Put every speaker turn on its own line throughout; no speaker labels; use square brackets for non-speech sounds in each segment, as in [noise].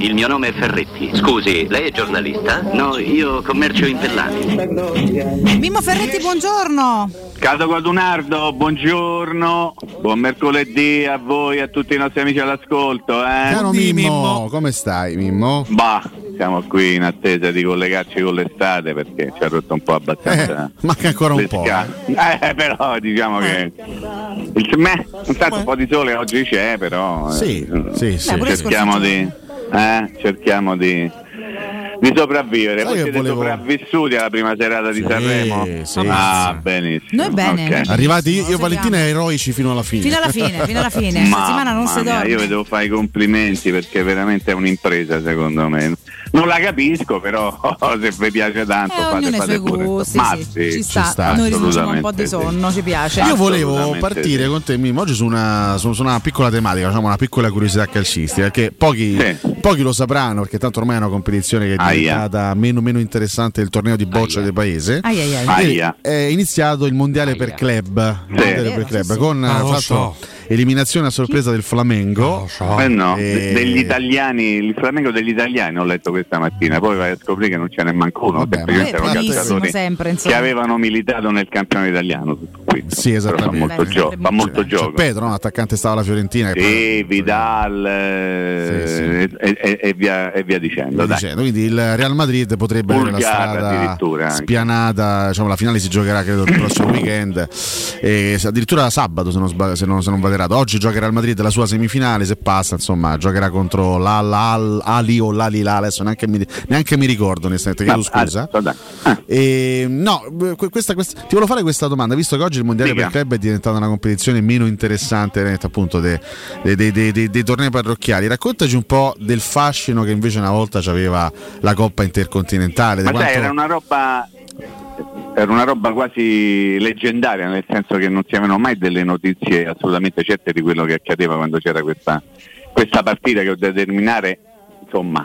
Il mio nome è Ferretti. Scusi, lei è giornalista? No, io commercio in pellati.
Mimmo Ferretti, buongiorno.
Cato Guadunardo, buongiorno, buon mercoledì a voi e a tutti i nostri amici all'ascolto. Eh?
Caro Mimmo, come stai Mimmo?
Bah, siamo qui in attesa di collegarci con l'estate perché ci ha rotto un po' abbastanza.
Eh, manca ancora un po'.
Eh, però diciamo che il, me, intanto un po' di sole oggi c'è, però
sì,
eh,
sì, sì.
cerchiamo di eh, cerchiamo di, di sopravvivere. Voi siete volevo... sopravvissuti alla prima serata di
sì,
Sanremo?
Sì,
ah, sì. benissimo.
Noi bene. Okay.
Arrivati io e Valentina eroici fino alla fine.
Fino alla fine, fino alla fine. [laughs] Ma, settimana non si dorme.
Io vi devo fare i complimenti perché veramente è un'impresa secondo me. Non la capisco, però [laughs] se vi piace tanto
eh,
fate, fate pure.
Gusti, Ma sì, sì, ci, sta. ci sta. Noi riduciamo un po' di sonno, ci piace.
Io volevo partire con te, Mimmo, oggi su una, su, su una, piccola tematica, diciamo una piccola curiosità calcistica, perché pochi, pochi, lo sapranno, perché tanto ormai è una competizione che è diventata meno, meno, interessante del torneo di boccia del paese.
Aia, aia, aia.
È iniziato il mondiale per club, mondiale per club con ah, fatto, so eliminazione a sorpresa del Flamengo.
No, eh no, e... degli italiani, il Flamengo degli italiani ho letto questa mattina, poi vai a scoprire che non ce n'è manco uno,
Vabbè, semplicemente sempre,
che avevano militato nel campionato italiano. Qui.
Sì, esattamente.
Fa molto, Beh, gio- fa molto gioco.
C'è Pedro, no? attaccante stava alla Fiorentina.
Sì, poi... Vidal sì, sì. E, e, e, via, e, via, dicendo. Via
dicendo. Quindi il Real Madrid potrebbe avere la strada spianata, diciamo, la finale si giocherà credo il prossimo weekend, e addirittura sabato se non, sbag- se non, se non vado errato. Oggi giocherà il Madrid la sua semifinale, se passa insomma giocherà contro l'Ali o l'Alila, adesso neanche mi, neanche mi ricordo onestamente, chiedo scusa.
Ah.
E, no, questa, questa, ti volevo fare questa domanda, visto che oggi il Mondiale Dica. per Club è diventata una competizione meno interessante appunto dei, dei, dei, dei, tornei parrocchiali, raccontaci un po' del fascino che invece una volta aveva la Coppa Intercontinentale.
Ma quanto... era una roba era una roba quasi leggendaria, nel senso che non si avevano mai delle notizie assolutamente certe di quello che accadeva quando c'era questa, questa partita che determinare, insomma,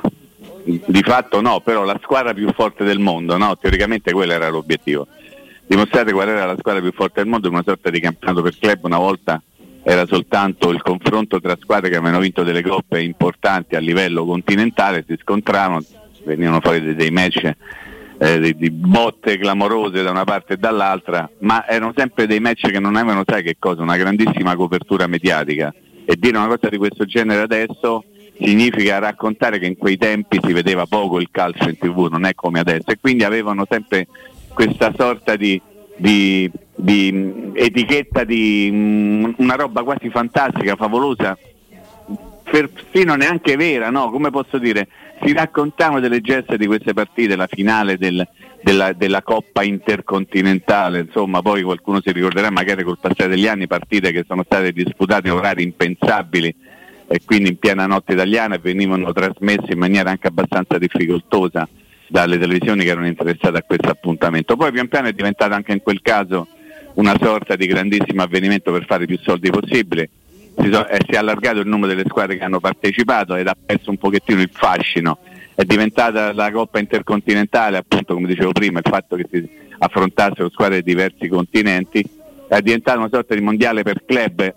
di fatto no, però la squadra più forte del mondo, no? teoricamente quello era l'obiettivo. Dimostrate qual era la squadra più forte del mondo, una sorta di campionato per club, una volta era soltanto il confronto tra squadre che avevano vinto delle coppe importanti a livello continentale, si scontravano, venivano fuori dei match eh, di, di, botte clamorose da una parte e dall'altra, ma erano sempre dei match che non avevano, sai che cosa, una grandissima copertura mediatica. E dire una cosa di questo genere adesso significa raccontare che in quei tempi si vedeva poco il calcio in tv, non è come adesso, e quindi avevano sempre questa sorta di, di, di etichetta di mh, una roba quasi fantastica, favolosa, perfino neanche vera, no? Come posso dire? Si raccontavano delle gesta di queste partite, la finale del, della, della, Coppa Intercontinentale, insomma poi qualcuno si ricorderà magari col passare degli anni partite che sono state disputate in orari impensabili e quindi in piena notte italiana e venivano trasmesse in maniera anche abbastanza difficoltosa dalle televisioni che erano interessate a questo appuntamento. Poi pian piano è diventato anche in quel caso una sorta di grandissimo avvenimento per fare più soldi possibile si, so, eh, si, è allargato il numero delle squadre che hanno partecipato ed ha perso un pochettino il fascino. È diventata la Coppa Intercontinentale, appunto come dicevo prima, il fatto che si affrontassero squadre di diversi continenti, è diventata una sorta di mondiale per club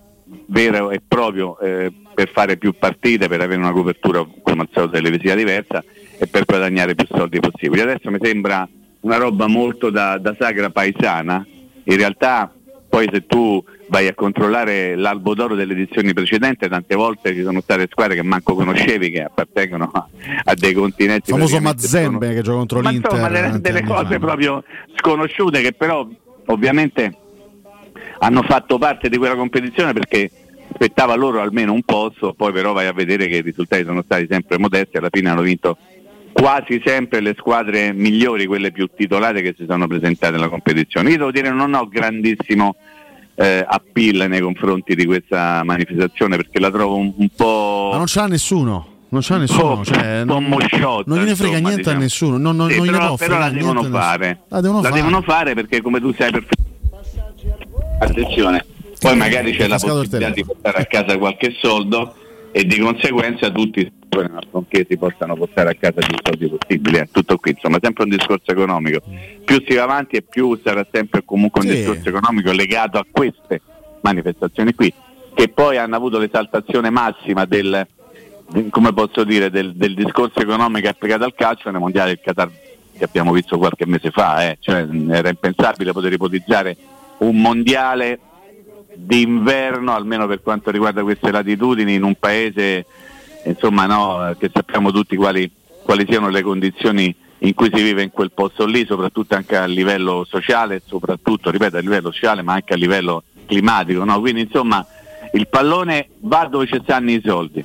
vero e proprio eh, per fare più partite, per avere una copertura come al solito televisiva diversa e per guadagnare più soldi possibili. Adesso mi sembra una roba molto da, da sagra paesana, in realtà poi se tu vai a controllare l'albo d'oro delle edizioni precedenti, tante volte ci sono state squadre che manco conoscevi che appartengono a, a dei continenti.
Il famoso Mazzembe che gioca contro
ma
l'Inter.
Insomma, delle, delle cose fa. proprio sconosciute che però ovviamente hanno fatto parte di quella competizione perché aspettava loro almeno un posto, poi però vai a vedere che i risultati sono stati sempre modesti, alla fine hanno vinto quasi sempre le squadre migliori, quelle più titolate che si sono presentate nella competizione. Io devo dire non ho grandissimo eh, appeal nei confronti di questa manifestazione perché la trovo un, un po'...
Ma non ce l'ha nessuno. Non c'è nessuno, cioè, non,
mosciotta,
non gliene frega
insomma,
niente
diciamo.
a nessuno. Non, non,
sì,
non
però, però la devono fare.
La, devono,
la
fare.
devono fare perché come tu sai perfettamente attenzione, poi magari c'è la possibilità di portare a casa qualche soldo e di conseguenza tutti affinché si possano portare a casa più soldi possibili. Eh, tutto qui, insomma, sempre un discorso economico. Più si va avanti e più sarà sempre comunque un sì. discorso economico legato a queste manifestazioni qui, che poi hanno avuto l'esaltazione massima del, come posso dire, del, del, discorso economico applicato al calcio nei mondiali del Qatar che abbiamo visto qualche mese fa, eh. cioè, era impensabile poter ipotizzare un mondiale d'inverno, almeno per quanto riguarda queste latitudini, in un paese insomma, no, che sappiamo tutti quali, quali, siano le condizioni in cui si vive in quel posto lì, soprattutto anche a livello sociale, soprattutto, ripeto, a livello sociale, ma anche a livello climatico. No? Quindi insomma il pallone va dove ci stanno i soldi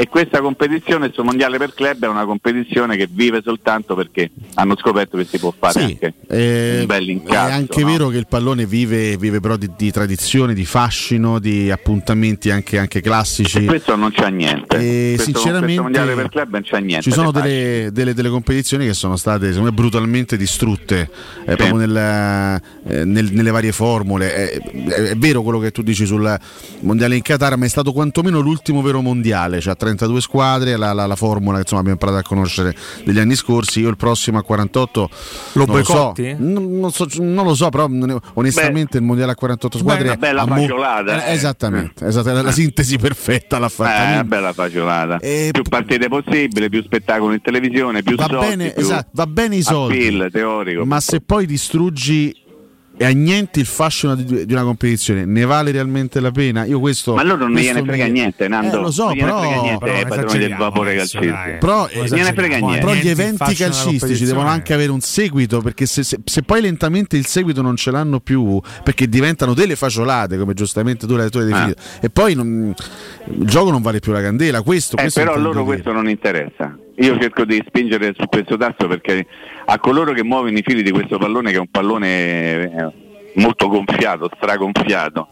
e questa competizione, suo mondiale per club, è una competizione che vive soltanto perché hanno scoperto che si può fare sì, anche eh, un bel incasso.
È anche
no?
vero che il pallone vive, vive però di, di, tradizione, di fascino, di appuntamenti anche, anche classici. E
questo non c'è niente.
E questo, sinceramente, questo
mondiale per club non c'è niente.
Ci sono delle, delle, delle, competizioni che sono state me, brutalmente distrutte eh, sì. proprio nel, eh, nel, nelle varie formule. È, è, è, vero quello che tu dici sul mondiale in Qatar, ma è stato quantomeno l'ultimo vero mondiale. Cioè 32 squadre, la, la, la formula che insomma, abbiamo imparato a conoscere degli anni scorsi. Io il prossimo a 48
lo
non
lo so.
Non, non, so, non, lo so, però onestamente Beh, il mondiale a 48 squadre
è una bella fagiolata.
Eh, esattamente, eh. esattamente, la sintesi perfetta l'ha fatta.
Eh, una bella fagiolata. E... Più partite possibile, più spettacolo in televisione, più
va
soldi,
bene,
più
esatto, va bene i soldi.
Appeal, teorico.
Ma se poi distruggi e a niente il fascino di, di, una competizione ne vale realmente la pena? Io questo
Ma loro non gliene frega mi... niente, Nando.
Eh, lo so,
non
però,
frega niente
però
ai padroni del vapore calcistico.
Però, eh,
gliene niente.
però gli eventi calcistici devono anche avere un seguito, perché se, se, se, poi lentamente il seguito non ce l'hanno più, perché diventano delle fagiolate, come giustamente tu l'hai definito, ah. e poi non, il gioco non vale più la candela. Questo,
eh,
questo
però a loro questo non interessa. Io cerco di spingere su questo tasto perché a coloro che muovono i fili di questo pallone, che è un pallone eh, molto gonfiato, stragonfiato.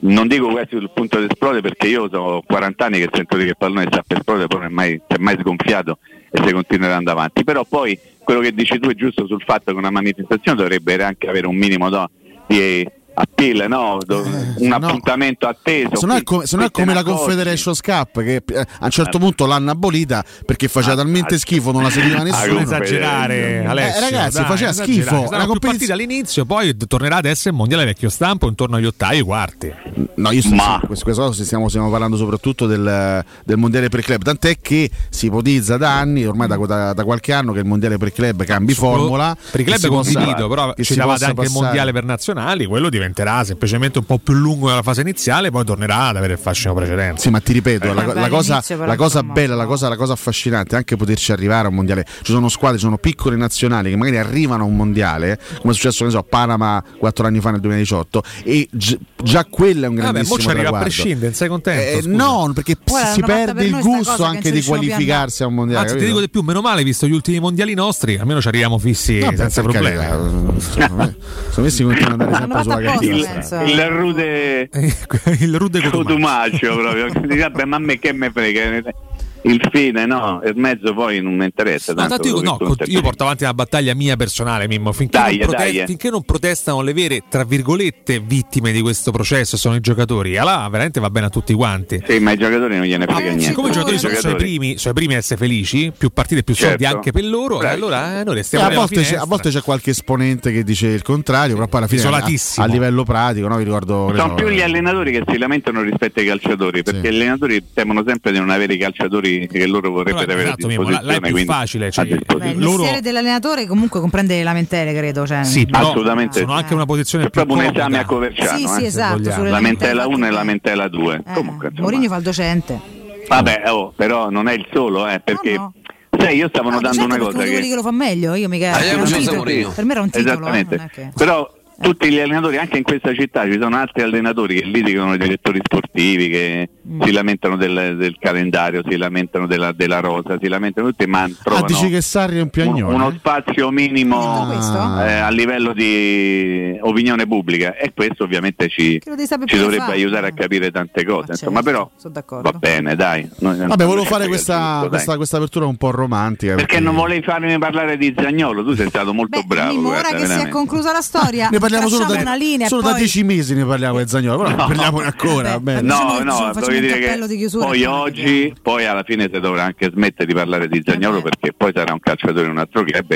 Non dico quasi sul punto di esplodere perché io ho 40 anni che sento che il pallone sta per esplodere, poi non è mai, è mai sgonfiato e si continuerà andando avanti. Però poi quello che dici tu è giusto sul fatto che una manifestazione dovrebbe anche avere un minimo no, di a PIL, no? un no, appuntamento atteso.
Se no è come, no è come la Confederation Cup che eh, a un certo punto l'hanno abolita perché faceva ah, talmente ah, schifo, non la seguiva nessuno.
Non esagerare, Alessio,
eh, ragazzi,
dai,
faceva schifo.
Una competizione all'inizio, poi tornerà ad essere mondiale vecchio stampo intorno agli ottavi e quarti.
No, io sto, Ma... questo, questo stiamo, stiamo, parlando soprattutto del, del, mondiale per club, tant'è che si ipotizza da anni, ormai da, da, da qualche anno, che il mondiale per club cambi formula.
Per i club è condiviso, però ci davate anche il mondiale per nazionali, quello diventerà semplicemente un po' più lungo nella fase iniziale, poi tornerà ad avere il fascino precedente.
Sì, ma ti ripeto, eh, la, la, cosa, la cosa bella, la cosa, la cosa affascinante è anche poterci arrivare a un mondiale. Ci sono squadre, ci sono piccole nazionali che magari arrivano a un mondiale, come è successo, so, a Panama quattro anni fa nel 2018, e gi- già quello è un grandissimo Vabbè,
arriva a prescindere, non sei contento?
Eh, no, perché Guarda, si perde il gusto anche di qualificarsi a un mondiale.
Anzi, ti dico di più, meno male, visto gli ultimi mondiali nostri, almeno ci arriviamo fissi no, senza problemi.
Sono messi continuano ad andare sempre sulla [laughs]
carta. Il rude [laughs]
il rude
cotumaccio proprio. Vabbè, ma a me che me frega? Il fine, no, il mezzo poi non mi interessa. No, tanto
io, no, io porto avanti una battaglia mia personale, Mimmo. Finché, dai, non prote- dai. finché non protestano le vere, tra virgolette, vittime di questo processo, sono i giocatori. Allora veramente va bene a tutti quanti.
Sì, ma i giocatori non gliene frega ah, niente.
Siccome i giocatori sono, sono, i primi, sono i primi a essere felici, più partite, più certo. soldi anche per loro, Bravi. allora eh, noi restiamo
eh, a, volte c'è, a volte c'è qualche esponente che dice il contrario, però poi alla fine a, a, livello pratico, no? Vi ricordo.
Sono più gli allenatori che si lamentano rispetto ai calciatori, perché sì. gli allenatori temono sempre di non avere i calciatori che loro vorrebbero avere esatto, Mimo,
là, è più facile. Cioè,
Beh, il loro... mestiere dell'allenatore comunque comprende le lamentele, credo. Cioè,
sì, assolutamente. Sono anche una posizione
è proprio un esame a Coverciano.
Sì, sì,
eh,
esatto.
Lamentela 1 e lamentela 2.
Eh, comunque, Mourinho fa il docente.
Vabbè, oh, però non è il solo, eh, perché... No, no. Sai, io stavo notando
certo,
una cosa.
Che... quelli che lo fa meglio, io mica. Ah, per me era un titolo.
Esattamente.
Eh, che...
Però tutti gli allenatori, anche in questa città ci sono altri allenatori che litigano i direttori sportivi, che mm. si lamentano del, del, calendario, si lamentano della, della, rosa, si lamentano tutti, ma trovano
ah, dici che Sarri è un piagnone?
uno spazio minimo ah. eh, a livello di opinione pubblica e questo ovviamente ci, ci dovrebbe fare. aiutare a capire tante cose. Ah, Insomma, però va bene, dai.
Noi, Vabbè, volevo fare questa, tutto, questa, questa, apertura un po' romantica.
Perché, perché, non volevi farmi parlare di Zagnolo, tu sei stato molto
Beh,
bravo.
Ora guarda, che veramente. si è conclusa la storia. [laughs]
parliamo solo da, linea, solo poi... da dieci mesi ne parliamo del Zagnolo, però no. parliamone ancora.
Beh, no, no, voglio dire che poi oggi, poi alla fine si dovrà anche smettere di parlare di Zagnolo eh perché poi sarà un calciatore in un altro club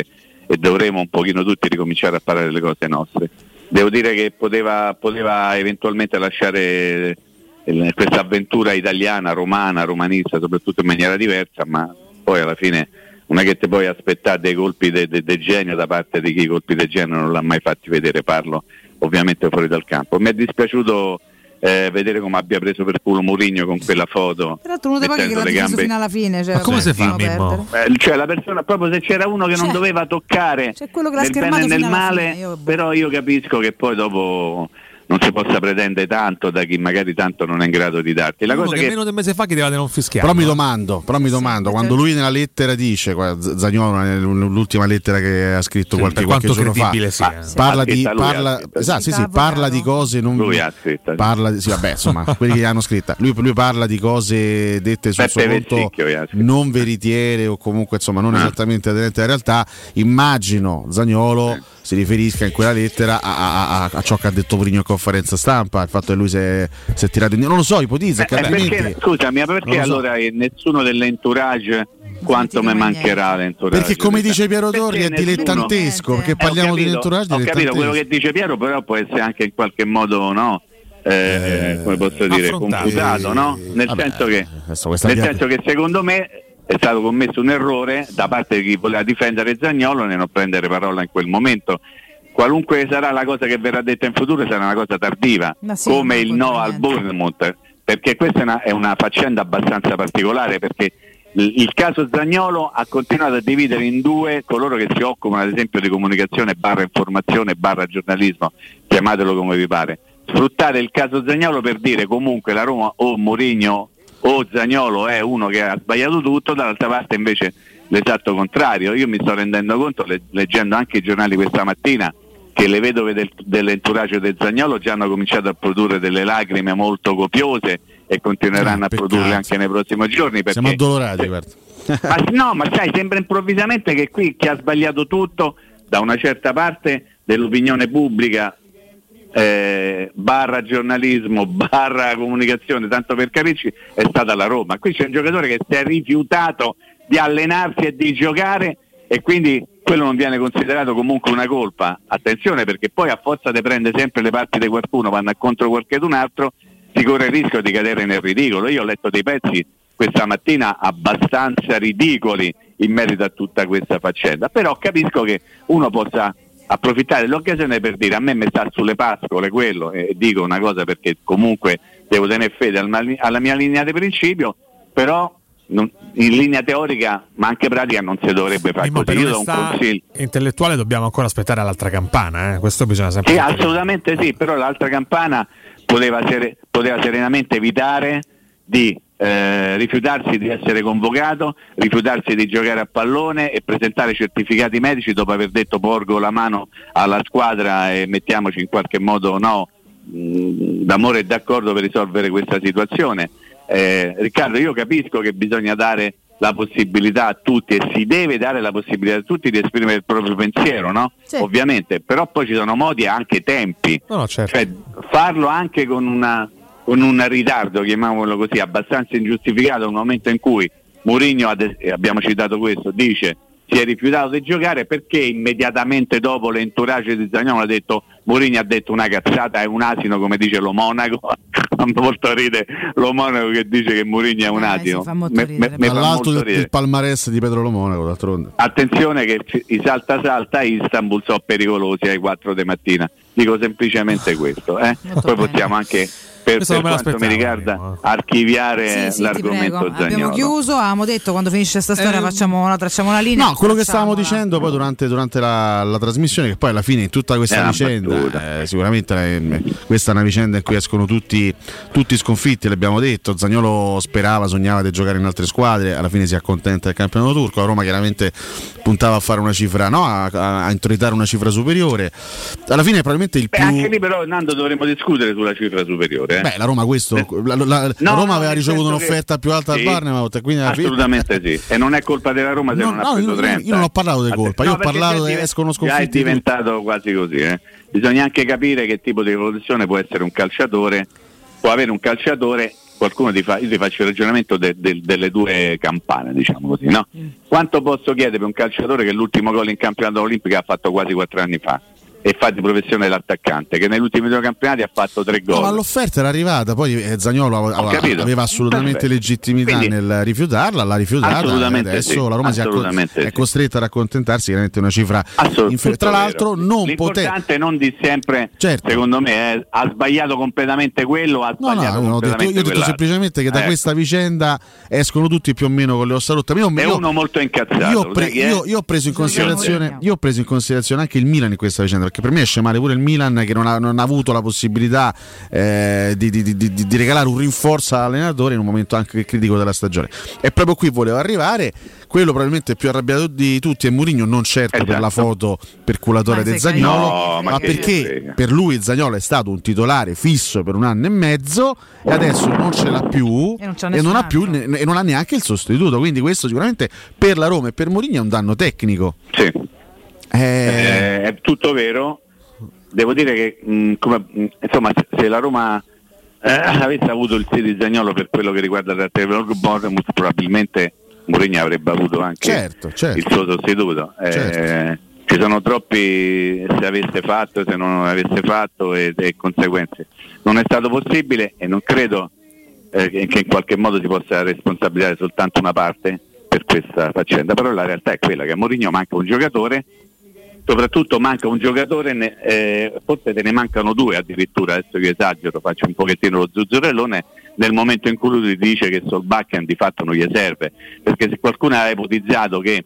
e dovremo un pochino tutti ricominciare a parlare delle cose nostre. Devo dire che poteva, poteva eventualmente lasciare questa avventura italiana, romana, romanista, soprattutto in maniera diversa, ma poi alla fine non è che ti puoi aspettare dei colpi di de, de genio da parte di chi i colpi di genio non l'ha mai fatti vedere, parlo ovviamente fuori dal campo. Mi è dispiaciuto eh, vedere come abbia preso per culo Mourinho con quella foto.
Però tu non te paghi che l'ha gambe... fino alla fine. Cioè,
Ma come si fa?
Eh, cioè la persona, proprio se c'era uno che cioè, non doveva toccare nel bene e nel male, fine, io... però io capisco che poi dopo non si possa pretendere tanto da chi magari tanto non è in grado di darti.
La cosa che, che meno di un mese fa che deve non fischiare.
Però mi domando, però mi domando, sì, quando lui nella lettera dice, Zagnolo l'ultima lettera che ha scritto sì, qualche, qualche giorno fa, sì, eh. parla, di, parla, esatto, sì, sì, parla di cose non
lui ha scritto.
Parla di, sì, vabbè, insomma, [laughs] quelli che hanno scritta. Lui, lui, parla di cose dette sul suo conto non veritiere o comunque insomma non ah. esattamente aderenti alla realtà. Immagino Zagnolo eh si riferisca in quella lettera a, a, a, ciò che ha detto Prigno in conferenza stampa, il fatto che lui si è, si è tirato indietro. Non lo so, ipotizza. Eh,
eh perché, scusami, ma perché allora so. nessuno dell'entourage quanto mi mancherà l'entourage?
Perché come dice Piero Torri è dilettantesco, perché parliamo
capito,
di entourage.
Ho capito quello che dice Piero, però può essere anche in qualche modo no. Eh, eh come posso dire, confutato, no? Nel, Vabbè, senso, che, nel senso che secondo me è stato commesso un errore da parte di chi voleva difendere Zagnolo nel non prendere parola in quel momento. Qualunque sarà la cosa che verrà detta in futuro sarà una cosa tardiva, sì, come il no al Bournemouth, perché questa è una, è una faccenda abbastanza particolare perché il caso Zagnolo ha continuato a dividere in due coloro che si occupano ad esempio di comunicazione barra informazione barra giornalismo, chiamatelo come vi pare. Sfruttare il caso Zagnolo per dire comunque la Roma o Mourinho o Zagnolo è uno che ha sbagliato tutto, dall'altra parte invece l'esatto contrario. Io mi sto rendendo conto, le, leggendo anche i giornali questa mattina, che le vedove del, dell'entourage del Zagnolo già hanno cominciato a produrre delle lacrime molto copiose e continueranno eh, a produrle anche nei prossimi giorni. Perché,
Siamo addolorati,
ma, no, ma sai, sembra improvvisamente che qui chi ha sbagliato tutto da una certa parte dell'opinione pubblica eh, barra giornalismo, [laughs] barra comunicazione, tanto per capirci, è stata la Roma. Qui c'è un giocatore che si è rifiutato di allenarsi e di giocare e quindi quello non viene considerato comunque una colpa. Attenzione perché poi a forza di prendere sempre le parti di qualcuno, vanno contro qualcun altro, si corre il rischio di cadere nel ridicolo. Io ho letto dei pezzi questa mattina abbastanza ridicoli in merito a tutta questa faccenda, però capisco che uno possa approfittare dell'occasione per dire a me mi sta sulle pascole quello e dico una cosa perché comunque devo tenere fede alla mia linea di principio, però non, in linea teorica ma anche pratica non si dovrebbe fare così. Io do un consiglio.
Intellettuale dobbiamo ancora aspettare l'altra campana, eh? questo bisogna sempre.
Sì, assolutamente sì, però l'altra campana poteva, ser- poteva serenamente evitare di eh, rifiutarsi di essere convocato, rifiutarsi di giocare a pallone e presentare certificati medici dopo aver detto porgo la mano alla squadra e mettiamoci in qualche modo no, mh, mm, d'amore e d'accordo per risolvere questa situazione. Eh, Riccardo, io capisco che bisogna dare la possibilità a tutti e si deve dare la possibilità a tutti di esprimere il proprio pensiero, no? Sì. Ovviamente, però poi ci sono modi e anche tempi.
No, certo.
cioè, farlo anche con una con un ritardo, chiamiamolo così, abbastanza ingiustificato nel momento in cui Mourinho, abbiamo citato questo, dice si è rifiutato di giocare perché immediatamente dopo l'entourage di Zagnolo ha detto Mourinho ha detto una cazzata, è un asino come dice lo Monaco. [laughs] Molto ride lo Monaco che dice che Mourinho è un eh, asino.
dall'alto del il palmarès di Pedro Lo Monaco d'altronde.
Attenzione che i salta salta a Istanbul sono pericolosi ai 4 di mattina. Dico semplicemente [laughs] questo eh? poi possiamo anche per, per quanto mi riguarda archiviare sì, sì, l'argomento Zagnolo.
Abbiamo chiuso, avevamo detto quando finisce questa storia eh, facciamo, la, tracciamo la linea.
No, quello che stavamo la... dicendo poi durante, durante la, la, trasmissione, che poi alla fine in tutta questa vicenda, eh, sicuramente eh, questa è una vicenda in cui escono tutti, tutti sconfitti, l'abbiamo detto, Zagnolo sperava, sognava di giocare in altre squadre, alla fine si accontenta del campionato turco, la Roma chiaramente puntava a fare una cifra, no, a, a, a introitare una cifra superiore. Alla fine probabilmente il
Beh,
più...
Anche lì però Nando dovremmo discutere sulla cifra superiore. Eh?
Beh, la Roma questo, eh. la, la, la no, Roma aveva ricevuto un'offerta che... più alta sì, al Barnemouth, quindi
assolutamente sì. [laughs] E non è colpa della Roma se no, non ha preso 30.
Io non ho parlato di colpa, io ho parlato di escono sconfitti.
è diventato quasi così, eh. Bisogna anche capire che tipo di evoluzione può essere un calciatore, può avere un calciatore qualcuno ti fa, io ti faccio il ragionamento de, de, delle due campane, diciamo così, no? Mm. Quanto posso chiedere per un calciatore che l'ultimo gol in campionato olimpico ha fatto quasi quattro anni fa? E fa di professione l'attaccante che negli ultimi due campionati ha fatto tre gol. No,
ma l'offerta era arrivata, poi eh, Zagnolo aveva, aveva assolutamente Perfetto. legittimità Quindi, nel rifiutarla, l'ha rifiutata assolutamente adesso sì, la Roma si è, è costretta ad accontentarsi chiaramente una cifra inferiore. Tra l'altro non
L'importante poter... non di sempre, certo. secondo me, è, ha sbagliato completamente quello, ha sbagliato no, no,
detto, Io ho detto semplicemente che da ecco. questa vicenda escono tutti più o meno con le ossa rotte.
Io, è io, uno molto incazzato.
Io, pre, io, io ho preso in considerazione, io ho preso in considerazione anche il Milan in questa vicenda perché per me esce male pure il Milan che non ha, non ha avuto la possibilità eh, di, di, di, di, regalare un rinforzo all'allenatore in un momento anche critico della stagione. E proprio qui volevo arrivare. Quello probabilmente più arrabbiato di tutti è Mourinho, non certo esatto. per la esatto. foto perculatore del Zagnolo, no, ma, ma perché per lui Zagnolo è stato un titolare fisso per un anno e mezzo e adesso non ce l'ha più e non, e non ha più e non ha neanche il sostituto. Quindi questo sicuramente per la Roma e per Mourinho è un danno tecnico.
Sì. Eh... è tutto vero. Devo dire che mh, mm, come, mm, insomma, se la Roma eh, avesse avuto il sì di Zagnolo per quello che riguarda il Bournemouth, probabilmente Mourinho avrebbe avuto anche certo, certo. il suo sostituto. Eh, certo. ci sono troppi se avesse fatto, se non avesse fatto e, e conseguenze. Non è stato possibile e non credo eh, che in qualche modo si possa responsabilizzare soltanto una parte per questa faccenda, però la realtà è quella che a Mourinho manca un giocatore soprattutto manca un giocatore, eh, forse te ne mancano due addirittura, adesso che esagero, faccio un pochettino lo zuzzurellone, nel momento in cui lui dice che Solbakken di fatto non gli serve, perché se qualcuno ha ipotizzato che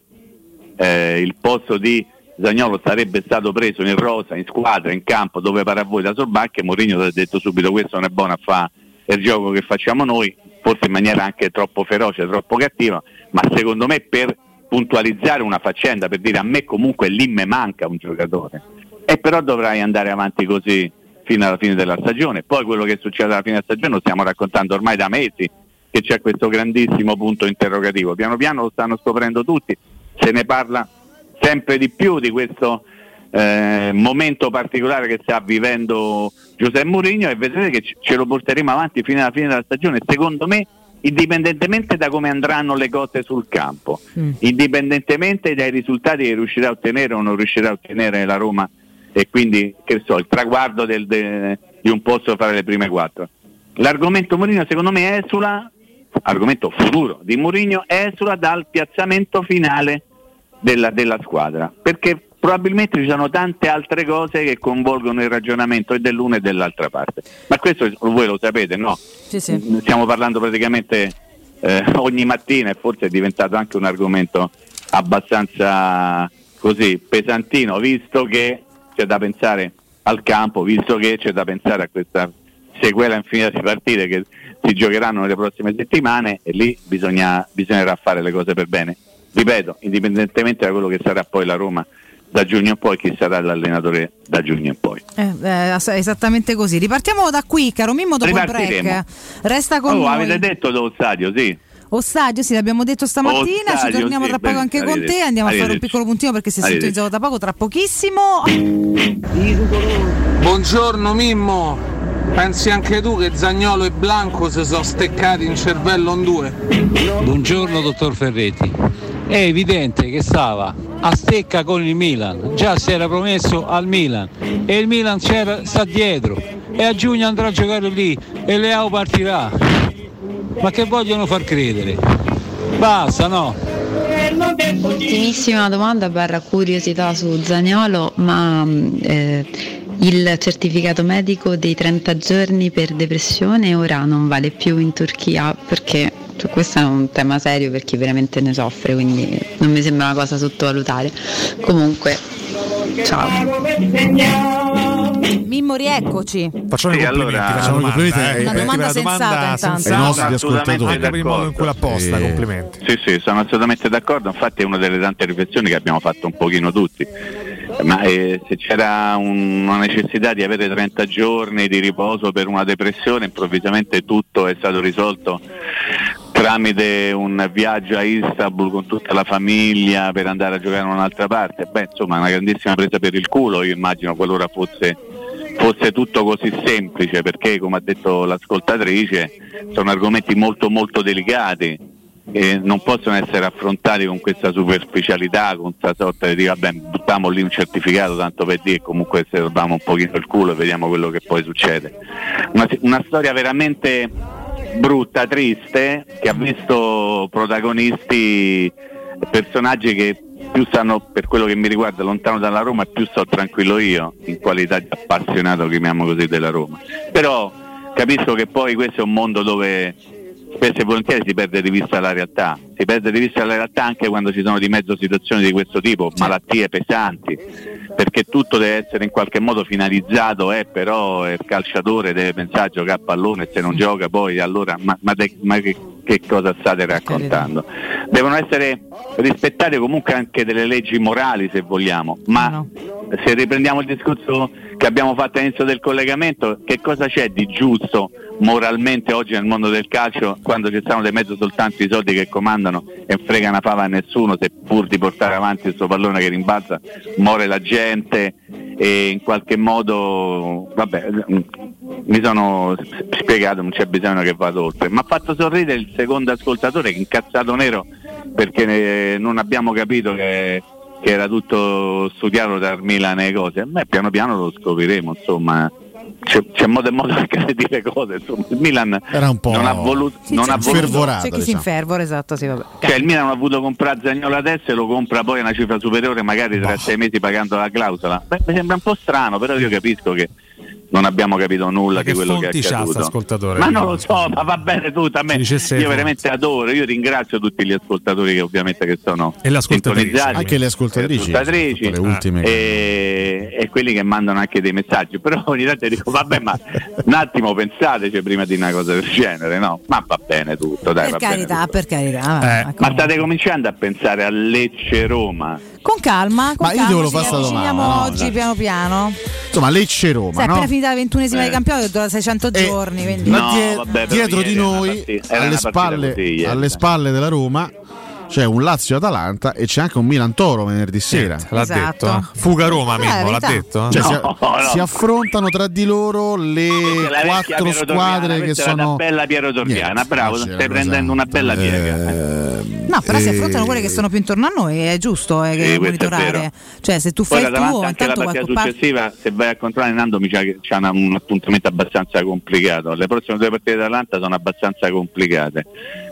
eh, il posto di Zagnolo sarebbe stato preso in rosa, in squadra, in campo, dove para voi da Solbakken, Mourinho ha detto subito questo non è buono a fare il gioco che facciamo noi, forse in maniera anche troppo feroce, troppo cattiva, ma secondo me per puntualizzare una faccenda per dire a me comunque lì me manca un giocatore. E però dovrai andare avanti così fino alla fine della stagione. Poi quello che succede alla fine della stagione lo stiamo raccontando ormai da mesi che c'è questo grandissimo punto interrogativo. Piano piano lo stanno scoprendo tutti se ne parla sempre di più di questo eh, momento particolare che sta vivendo Giuseppe Mourinho e vedrete che ce lo porteremo avanti fino alla fine della stagione. Secondo me indipendentemente da come andranno le cose sul campo, mm. indipendentemente dai risultati che riuscirà a ottenere o non riuscirà a ottenere la Roma e quindi che so, il traguardo del, de, di un posto fare le prime quattro. L'argomento Mourinho secondo me esula, argomento futuro di Mourinho esula dal piazzamento finale della, della squadra, perché probabilmente ci sono tante altre cose che coinvolgono il ragionamento dell'una e dell'altra parte. Ma questo voi lo sapete, no? Sì, sì. Stiamo parlando praticamente eh, ogni mattina e forse è diventato anche un argomento abbastanza così pesantino, visto che c'è da pensare al campo, visto che c'è da pensare a questa sequela infinita di partite che si giocheranno nelle prossime settimane e lì bisogna, bisognerà fare le cose per bene. Ripeto, indipendentemente da quello che sarà poi la Roma da giugno in poi chi sarà l'allenatore da giugno in poi.
Eh, eh, esattamente così. Ripartiamo da qui, caro Mimmo, dopo il break. Resta con oh, noi.
Avete detto da stadio, sì.
Ostadio, sì, l'abbiamo detto stamattina, Ostadio, ci torniamo sì, tra poco anche con te, andiamo a fare un piccolo puntino perché si è sintonizzato da poco, tra pochissimo.
Buongiorno Mimmo, pensi anche tu che Zagnolo e Blanco si sono steccati in cervello in due?
Buongiorno dottor Ferretti, è evidente che stava a stecca con il Milan, già si era promesso al Milan e il Milan sta dietro e a giugno andrà a giocare lì e Leao partirà. Ma che vogliono far credere? Basta, no?
Ultimissima domanda barra curiosità su Zagnolo, ma eh, il certificato medico dei 30 giorni per depressione ora non vale più in Turchia perché questo è un tema serio per chi veramente ne soffre, quindi non mi sembra una cosa sottovalutare. Comunque, ciao.
Mimmo, rieccoci.
Facciamo sì, allora, facciamo
una domanda, eh, una domanda sensata intanto.
Ai nostri ascoltatori. Anche per il modo in cui posta, sì. complimenti.
Sì, sì, sono assolutamente d'accordo, infatti è una delle tante riflessioni che abbiamo fatto un pochino tutti. Ma eh, se c'era un, una necessità di avere 30 giorni di riposo per una depressione, improvvisamente tutto è stato risolto tramite un viaggio a Istanbul con tutta la famiglia per andare a giocare in un'altra parte. Beh, insomma, una grandissima presa per il culo, io immagino qualora fosse, fosse tutto così semplice, perché come ha detto l'ascoltatrice, sono argomenti molto molto delicati eh, non possono essere affrontati con questa superficialità, con questa sorta di vabbè buttiamo lì un certificato tanto per dire comunque se dobbiamo un pochino il culo e vediamo quello che poi succede. Una, una storia veramente brutta, triste, che ha visto protagonisti, personaggi che più stanno per quello che mi riguarda lontano dalla Roma più sto tranquillo io in qualità di appassionato chiamiamo così della Roma. Però capisco che poi questo è un mondo dove spesso e volentieri si perde di vista la realtà, si perde di vista la realtà anche quando ci sono di mezzo situazioni di questo tipo, malattie pesanti, perché tutto deve essere in qualche modo finalizzato, eh, però il calciatore deve pensare a giocare a pallone, se non gioca poi allora ma, ma, de, ma che, che, cosa state raccontando? Devono essere rispettate comunque anche delle leggi morali se vogliamo, ma se riprendiamo il discorso che abbiamo fatto all'inizio del collegamento, che cosa c'è di giusto moralmente oggi nel mondo del calcio quando ci stanno di mezzo soltanto i soldi che comandano e frega una fava a nessuno seppur di portare avanti il suo pallone che rimbalza muore la gente e in qualche modo vabbè mi sono spiegato non c'è bisogno che vada oltre mi ha fatto sorridere il secondo ascoltatore che incazzato nero perché non abbiamo capito che che era tutto studiato da Milan e cose, ma piano piano lo scopriremo, insomma. C'è, c'è, modo e modo anche di dire cose. Insomma, il Milan
era un po'
non ha voluto.
Sì,
non
c'è,
ha voluto
c'è chi diciamo. si infervora, esatto. Sì,
cioè, il Milan non ha voluto comprare Zagnolo adesso e lo compra poi a una cifra superiore, magari tra sei mesi pagando la clausola. Beh, mi sembra un po' strano, però io capisco che non abbiamo capito nulla di quello che è accaduto.
Ascoltatore,
ma non lo so, ma va bene tutto. A me, io veramente adoro, io ringrazio tutti gli ascoltatori che ovviamente che sono
e
anche le ascoltatrici,
le, ascoltatrici
le ultime.
E, e, quelli che mandano anche dei messaggi. Però ogni tanto dico, vabbè, ma un attimo pensateci prima di una cosa del genere, no? Ma va bene tutto, dai.
Per carità,
tutto.
per carità.
Eh. Ma state cominciando a pensare a Lecce Roma
con calma, con
Ma
calma,
io devo fare questa domanda.
oggi no, piano piano.
Insomma, Lecce Roma.
Sì,
no?
Finita la ventunesima eh. di campionato dura 600 eh, giorni. Quindi...
No, die- vabbè, dietro di noi, alle spalle, così, alle spalle della Roma, c'è un Lazio-Atalanta e c'è anche un Milan-Toro venerdì sera.
Sì, l'ha esatto. detto. Fuga Roma, Mimmo, l'ha detto.
Cioè, no, si, no. si, affrontano tra di loro le quattro squadre che sono.
Una bella Piero Torriana, bravo, stai prendendo una bella piega.
Eh, no, però eh, si affrontano quelle che sono più intorno a noi, è giusto eh, sì, monitorare. Cioè, se tu fai Poi il tuo,
anche la partita successiva, part... se vai a controllare Nando mi c'è, c'è un appuntamento abbastanza complicato. Le prossime due partite dell'Atalanta sono abbastanza complicate.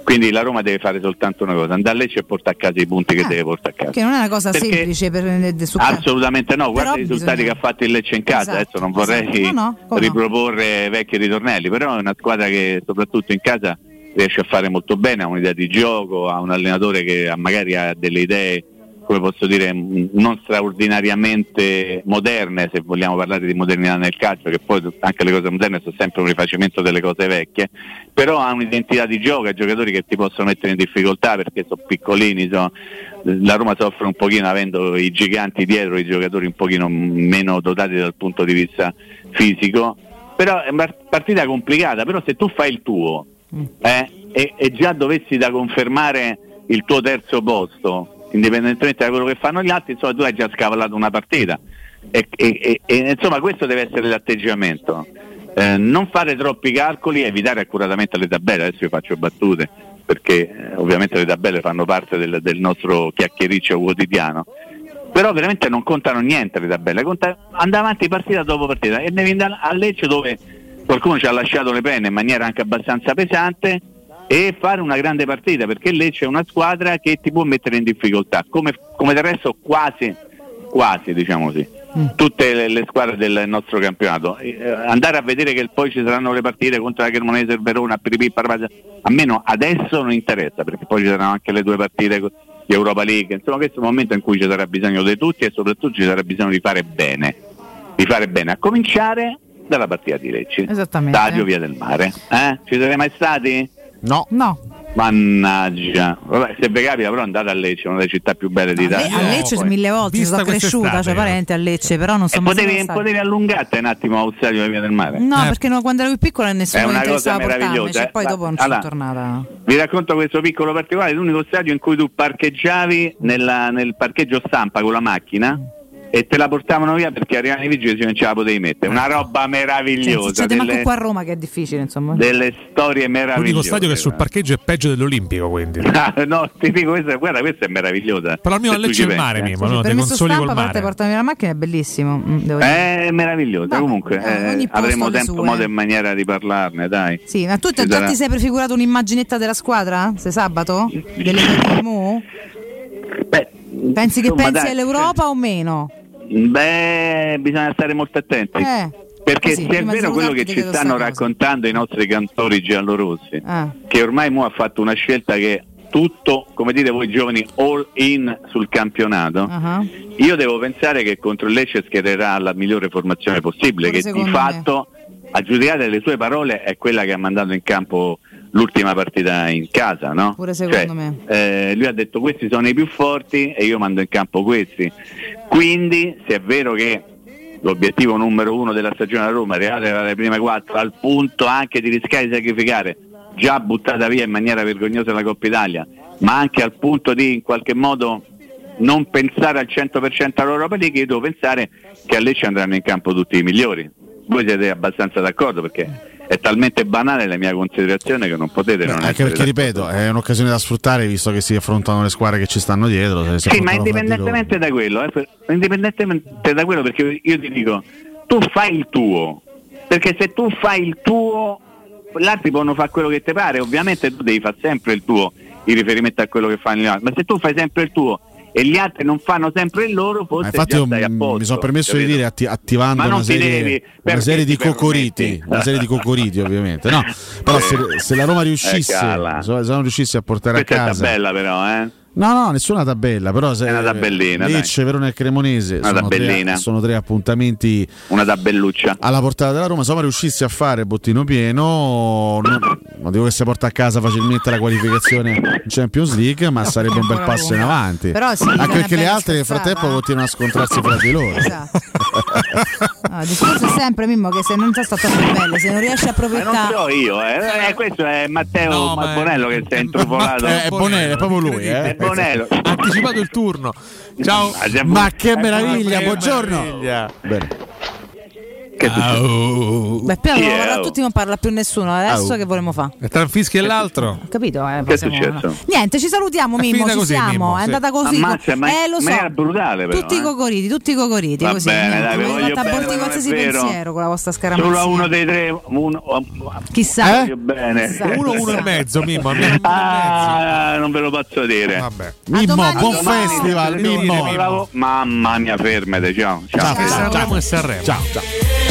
Quindi la Roma deve fare soltanto una cosa, andare a Lecce e portare a casa i punti che ah, deve portare a casa.
Che non è una cosa Perché semplice per
su Assolutamente no, guarda i risultati bisogna... che ha fatto il Lecce in casa, esatto, adesso non vorrei esatto. no, no, riproporre vecchi ritornelli, però è una squadra che soprattutto in casa riesce a fare molto bene, ha un'idea di gioco, ha un allenatore che magari ha delle idee come posso dire, non straordinariamente moderne, se vogliamo parlare di modernità nel calcio, che poi anche le cose moderne sono sempre un rifacimento delle cose vecchie, però ha un'identità di gioco, ha giocatori che ti possono mettere in difficoltà perché sono piccolini, sono, la Roma soffre un pochino avendo i giganti dietro, i giocatori un pochino meno dotati dal punto di vista fisico, però è una partita complicata, però se tu fai il tuo mm. Eh, e, e già dovessi da confermare il tuo terzo posto, indipendentemente da quello che fanno gli altri, insomma tu hai già scavallato una partita. E, e, e insomma questo deve essere l'atteggiamento. Eh, non fare troppi calcoli, evitare accuratamente le tabelle, adesso io faccio battute perché eh, ovviamente le tabelle fanno parte del, del, nostro chiacchiericcio quotidiano, però veramente non contano niente le tabelle, conta, andare avanti partita dopo partita e devi andare a Lecce dove qualcuno ci ha lasciato le penne in maniera anche abbastanza pesante e fare una grande partita perché Lecce è una squadra che ti può mettere in difficoltà, come, come del resto quasi, quasi diciamo così. Mm. Tutte le, le, squadre del nostro campionato eh, andare a vedere che poi ci saranno le partite contro la Cremonese, il Verona, Piripì, a me no, adesso non interessa perché poi ci saranno anche le due partite di Europa League insomma questo è un momento in cui ci sarà bisogno di tutti e soprattutto ci sarà bisogno di fare bene di fare bene a cominciare dalla partita di Lecce stadio Via del Mare eh? ci siete mai stati?
No.
No.
Mannaggia, Vabbè, se vi capita però andate a Lecce, una delle città più belle d'Italia.
A Lecce no, mille volte sono cresciuta, cioè parente a Lecce, però non so
potevi, potevi allungarte un attimo a Stadio Via del Mare?
No, eh. perché no, quando ero più piccola nessuno mi interessava portarmi, cioè, poi dopo non allora, sono tornata.
Vi racconto questo piccolo particolare, l'unico stadio in cui tu parcheggiavi nella, nel parcheggio stampa con la macchina e te la portavano via perché arrivavano i vigili e non ce la potevi mettere. Una roba meravigliosa.
Succede delle, manco qua a Roma che è difficile, insomma.
Delle storie meravigliose. L'unico
stadio che sul parcheggio è peggio dell'Olimpico, quindi. [laughs]
Ah, no, ti dico, questa, guarda, questa è meravigliosa.
Però almeno a Lecce il mare, Mimo, no? Te consoli col mare.
Portami la macchina è bellissimo.
Mm, è meravigliosa, Beh, comunque. Eh, avremo tempo, sue. modo e maniera di parlarne, dai.
Sì, ma tu già sarà... ti sei prefigurato un'immaginetta della squadra? Se sabato? Delle Beh, Pensi che pensi dai, all'Europa o meno?
Beh, bisogna stare molto attenti. Eh. Perché sì, se è vero quello che ci stanno raccontando i nostri cantori giallorossi, eh. che ormai Mu ha fatto una scelta che tutto, come dite voi giovani, all in sul campionato, uh-huh. io devo pensare che contro il Lecce schiererà la migliore formazione possibile, Pure che di fatto, me. a giudicare le sue parole, è quella che ha mandato in campo l'ultima partita in casa, no?
Pure secondo cioè, me.
Eh, lui ha detto questi sono i più forti e io mando in campo questi. Quindi, se è vero che l'obiettivo numero uno della stagione a Roma è arrivare alle prime quattro, al punto anche di rischiare di sacrificare, già buttata via in maniera vergognosa la Coppa Italia, ma anche al punto di in qualche modo non pensare al 100% all'Europa League, io devo pensare che a Lecce andranno in campo tutti i migliori. Voi siete abbastanza d'accordo perché è talmente banale la mia considerazione che non potete Beh, non
anche perché ripeto è un'occasione da sfruttare visto che si affrontano le squadre che ci stanno dietro
sì ma indipendentemente da quello eh, indipendentemente da quello perché io ti dico tu fai il tuo perché se tu fai il tuo gli altri possono fare quello che ti pare ovviamente tu devi fare sempre il tuo in riferimento a quello che fanno gli altri ma se tu fai sempre il tuo e gli altri non fanno sempre il loro, forse
infatti io mi sono permesso capito? di dire atti- attivando una serie, una serie, di cocoriti, una serie di cocoriti ovviamente. No, però [laughs] se, se la Roma riuscisse, se la Roma riuscisse a portare
Questa
a casa...
È bella però, eh?
No, no, nessuna tabella, però se
è una tabellina.
Lecce, Verona e Cremonese una sono tabellina. Tre, sono tre appuntamenti
una tabelluccia
alla portata della Roma. Se Roma riuscisse a fare bottino pieno, non, non dico che si porta a casa facilmente la qualificazione in Champions League, ma sarebbe un bel passo in avanti. Però sì, Anche perché le altre nel frattempo continuano a scontrarsi fra di loro. Esatto.
no, il discorso è sempre Mimmo che se non c'è stato più belle, se non riesci a approfittare.
non so io, eh. Eh, questo è Matteo no, Bonello che si è intrufolato.
È Bonello, è proprio lui, eh.
Ha anticipato il turno. Ciao.
Ma che meraviglia, buongiorno. Meraviglia. Bene.
Che oh. Beh, Piero yeah. non tutti, non parla più nessuno. Adesso oh. che vorremmo fare?
Tra un fischio e l'altro.
Ho capito? Eh,
che è successo?
Niente, ci salutiamo, Mimmo. Ci così, siamo. Mimmo, è andata così.
Ammazza, ma, eh, lo so. Ma brutale, però,
tutti i
eh.
cocoriti, tutti i cocoriti.
Va
così.
Bene, dai,
fatto aborti qualsiasi pensiero con la vostra scaramanzia.
Solo uno dei tre. Uno,
Chissà.
Eh? Bene.
Chissà. Uno, uno e mezzo, Mimmo.
Ah, non ve lo posso dire. Vabbè.
Mimmo, buon festival, Mimmo.
Mamma mia, fermate. Ciao.
Ciao. Ciao. Ciao. Ciao. Ciao.